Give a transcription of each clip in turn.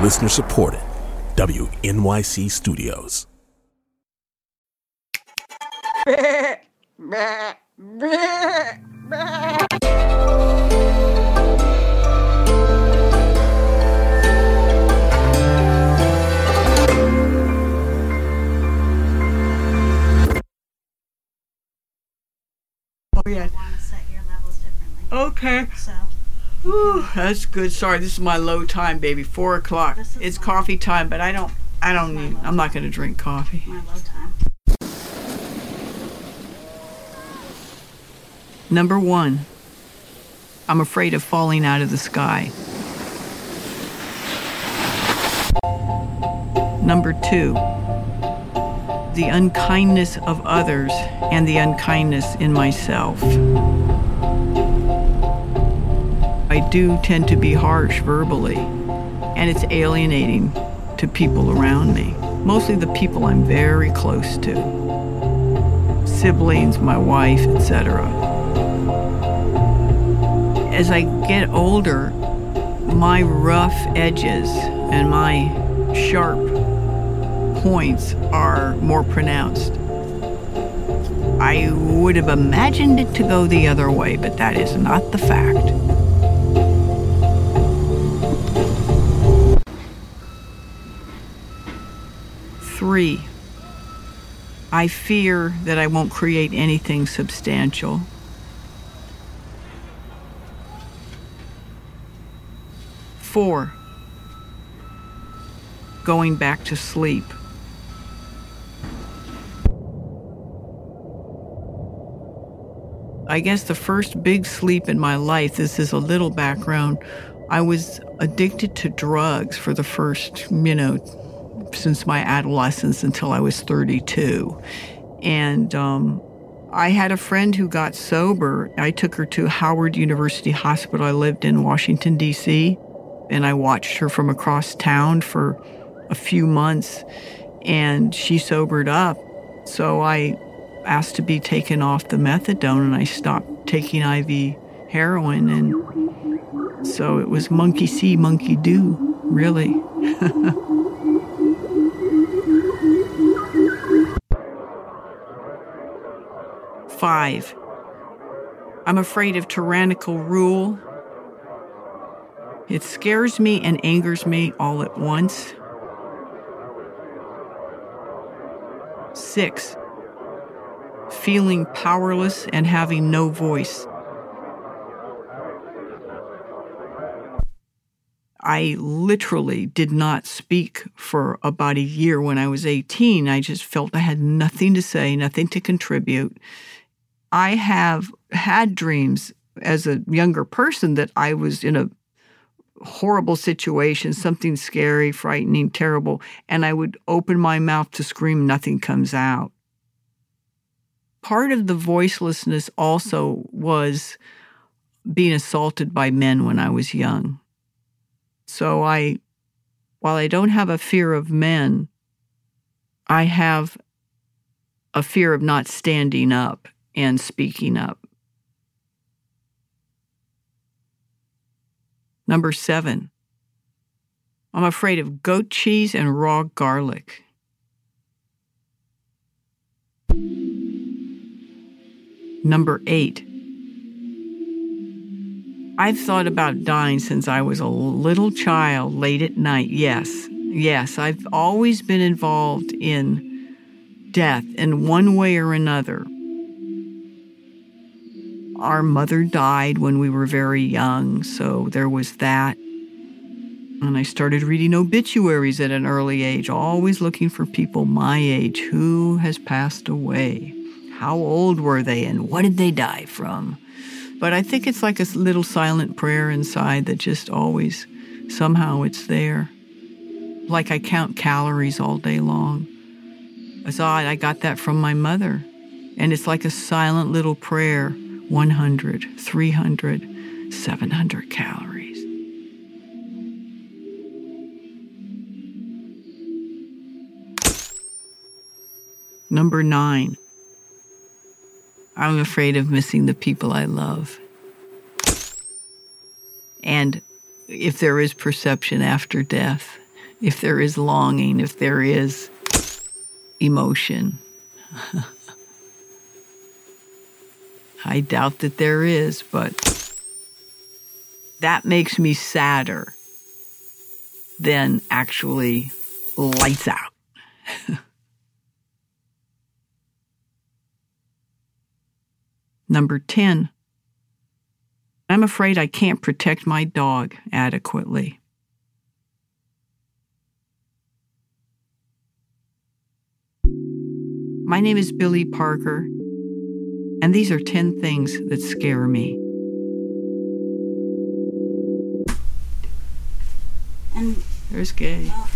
Listener supported. WNYC Studios. Oh yeah. want to set your levels differently. Okay. So Whew, that's good. Sorry, this is my low time, baby. Four o'clock. It's fine. coffee time, but I don't. I don't need. I'm not going to drink coffee. my low time. Number one. I'm afraid of falling out of the sky. Number two. The unkindness of others and the unkindness in myself. I do tend to be harsh verbally, and it's alienating to people around me, mostly the people I'm very close to siblings, my wife, etc. As I get older, my rough edges and my sharp points are more pronounced. I would have imagined it to go the other way, but that is not the fact. Three, I fear that I won't create anything substantial. Four, going back to sleep. I guess the first big sleep in my life, this is a little background. I was addicted to drugs for the first, you know, since my adolescence until I was 32. And um, I had a friend who got sober. I took her to Howard University Hospital. I lived in Washington, D.C., and I watched her from across town for a few months, and she sobered up. So I asked to be taken off the methadone, and I stopped taking IV heroin. And so it was monkey see, monkey do, really. Five, I'm afraid of tyrannical rule. It scares me and angers me all at once. Six, feeling powerless and having no voice. I literally did not speak for about a year when I was 18. I just felt I had nothing to say, nothing to contribute. I have had dreams as a younger person that I was in a horrible situation, something scary, frightening, terrible, and I would open my mouth to scream, nothing comes out. Part of the voicelessness also was being assaulted by men when I was young. So I, while I don't have a fear of men, I have a fear of not standing up and speaking up. Number seven, I'm afraid of goat cheese and raw garlic. Number eight, I've thought about dying since I was a little child late at night. Yes, yes, I've always been involved in death in one way or another. Our mother died when we were very young, so there was that. And I started reading obituaries at an early age, always looking for people my age who has passed away. How old were they and what did they die from? But I think it's like a little silent prayer inside that just always, somehow, it's there. like I count calories all day long. It's odd, I got that from my mother. And it's like a silent little prayer 100, 300, 700 calories. Number nine, I'm afraid of missing the people I love. And if there is perception after death, if there is longing, if there is emotion. I doubt that there is, but that makes me sadder than actually lights out. Number 10. I'm afraid I can't protect my dog adequately. My name is Billie Parker, and these are 10 things that scare me. And There's Gay. Oh.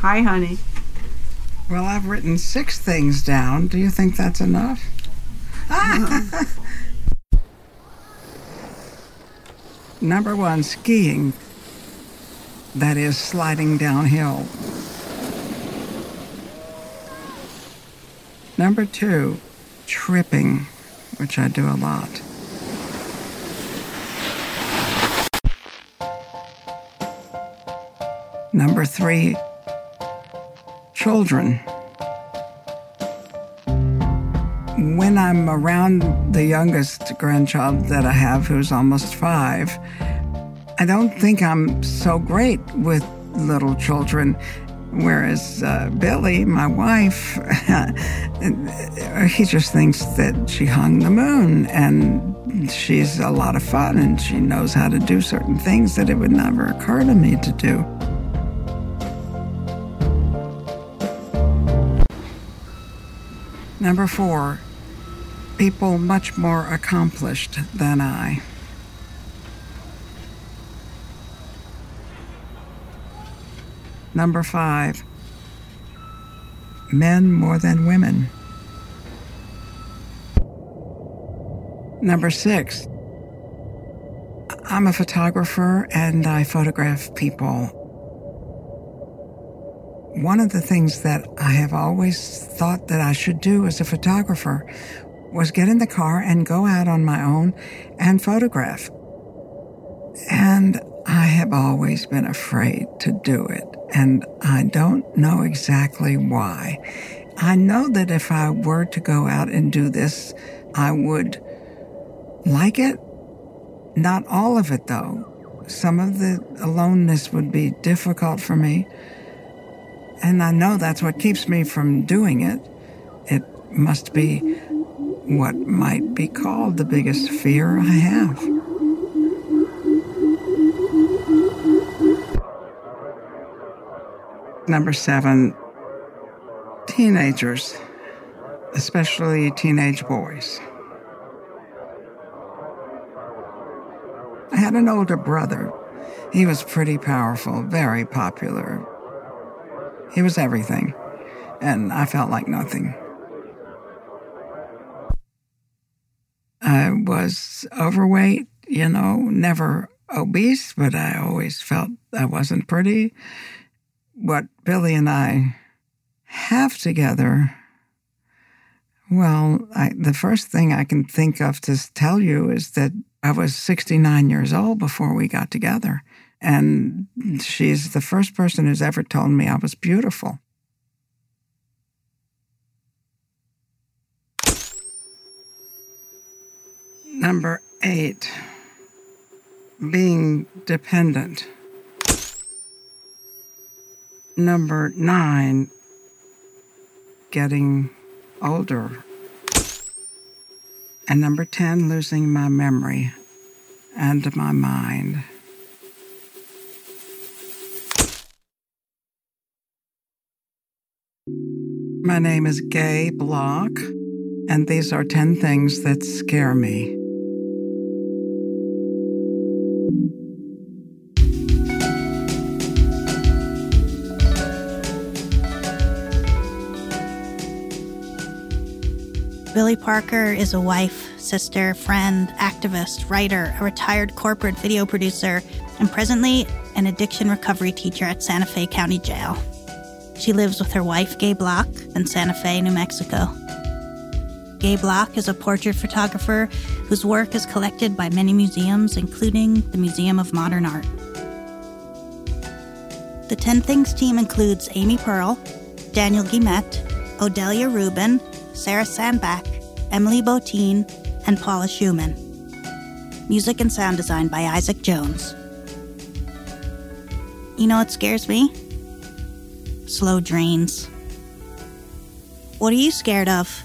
Hi, honey. Well, I've written six things down. Do you think that's enough? Number one, skiing. That is sliding downhill. Number two, tripping, which I do a lot. Number three, children. When I'm around the youngest grandchild that I have, who's almost five, I don't think I'm so great with little children. Whereas uh, Billie, my wife, he just thinks that she hung the moon and she's a lot of fun and she knows how to do certain things that it would never occur to me to do. Number four, people much more accomplished than I. Number five, men more than women. Number six, I'm a photographer and I photograph people. One of the things that I have always thought that I should do as a photographer was get in the car and go out on my own and photograph. And I have always been afraid to do it, and I don't know exactly why. I know that if I were to go out and do this, I would like it. Not all of it, though. Some of the aloneness would be difficult for me. And I know that's what keeps me from doing it. It must be what might be called the biggest fear I have. Number seven, teenagers, especially teenage boys. I had an older brother. He was pretty powerful, very popular. He was everything, and I felt like nothing. I was overweight, you know, never obese, but I always felt I wasn't pretty. What Billie and I have together, well, I, the first thing I can think of to tell you is that I was 69 years old before we got together. And she's the first person who's ever told me I was beautiful. Number eight, being dependent. Number nine, getting older. And number 10, losing my memory and my mind. My name is Gay Block, and these are 10 things that scare me. Billie Parker is a wife, sister, friend, activist, writer, a retired corporate video producer, and presently an addiction recovery teacher at Santa Fe County Jail. She lives with her wife, Gay Block, in Santa Fe, New Mexico. Gay Block is a portrait photographer whose work is collected by many museums, including the Museum of Modern Art. The 10 Things team includes Amy Pearl, Daniel Guimet, Odelia Rubin, Sarah Sandbach, Emily Botein, and Paula Szuchman. Music and sound design by Isaac Jones. You know what scares me? Slow drains. What are you scared of?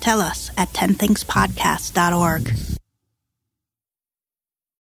Tell us at 10thingspodcast.org.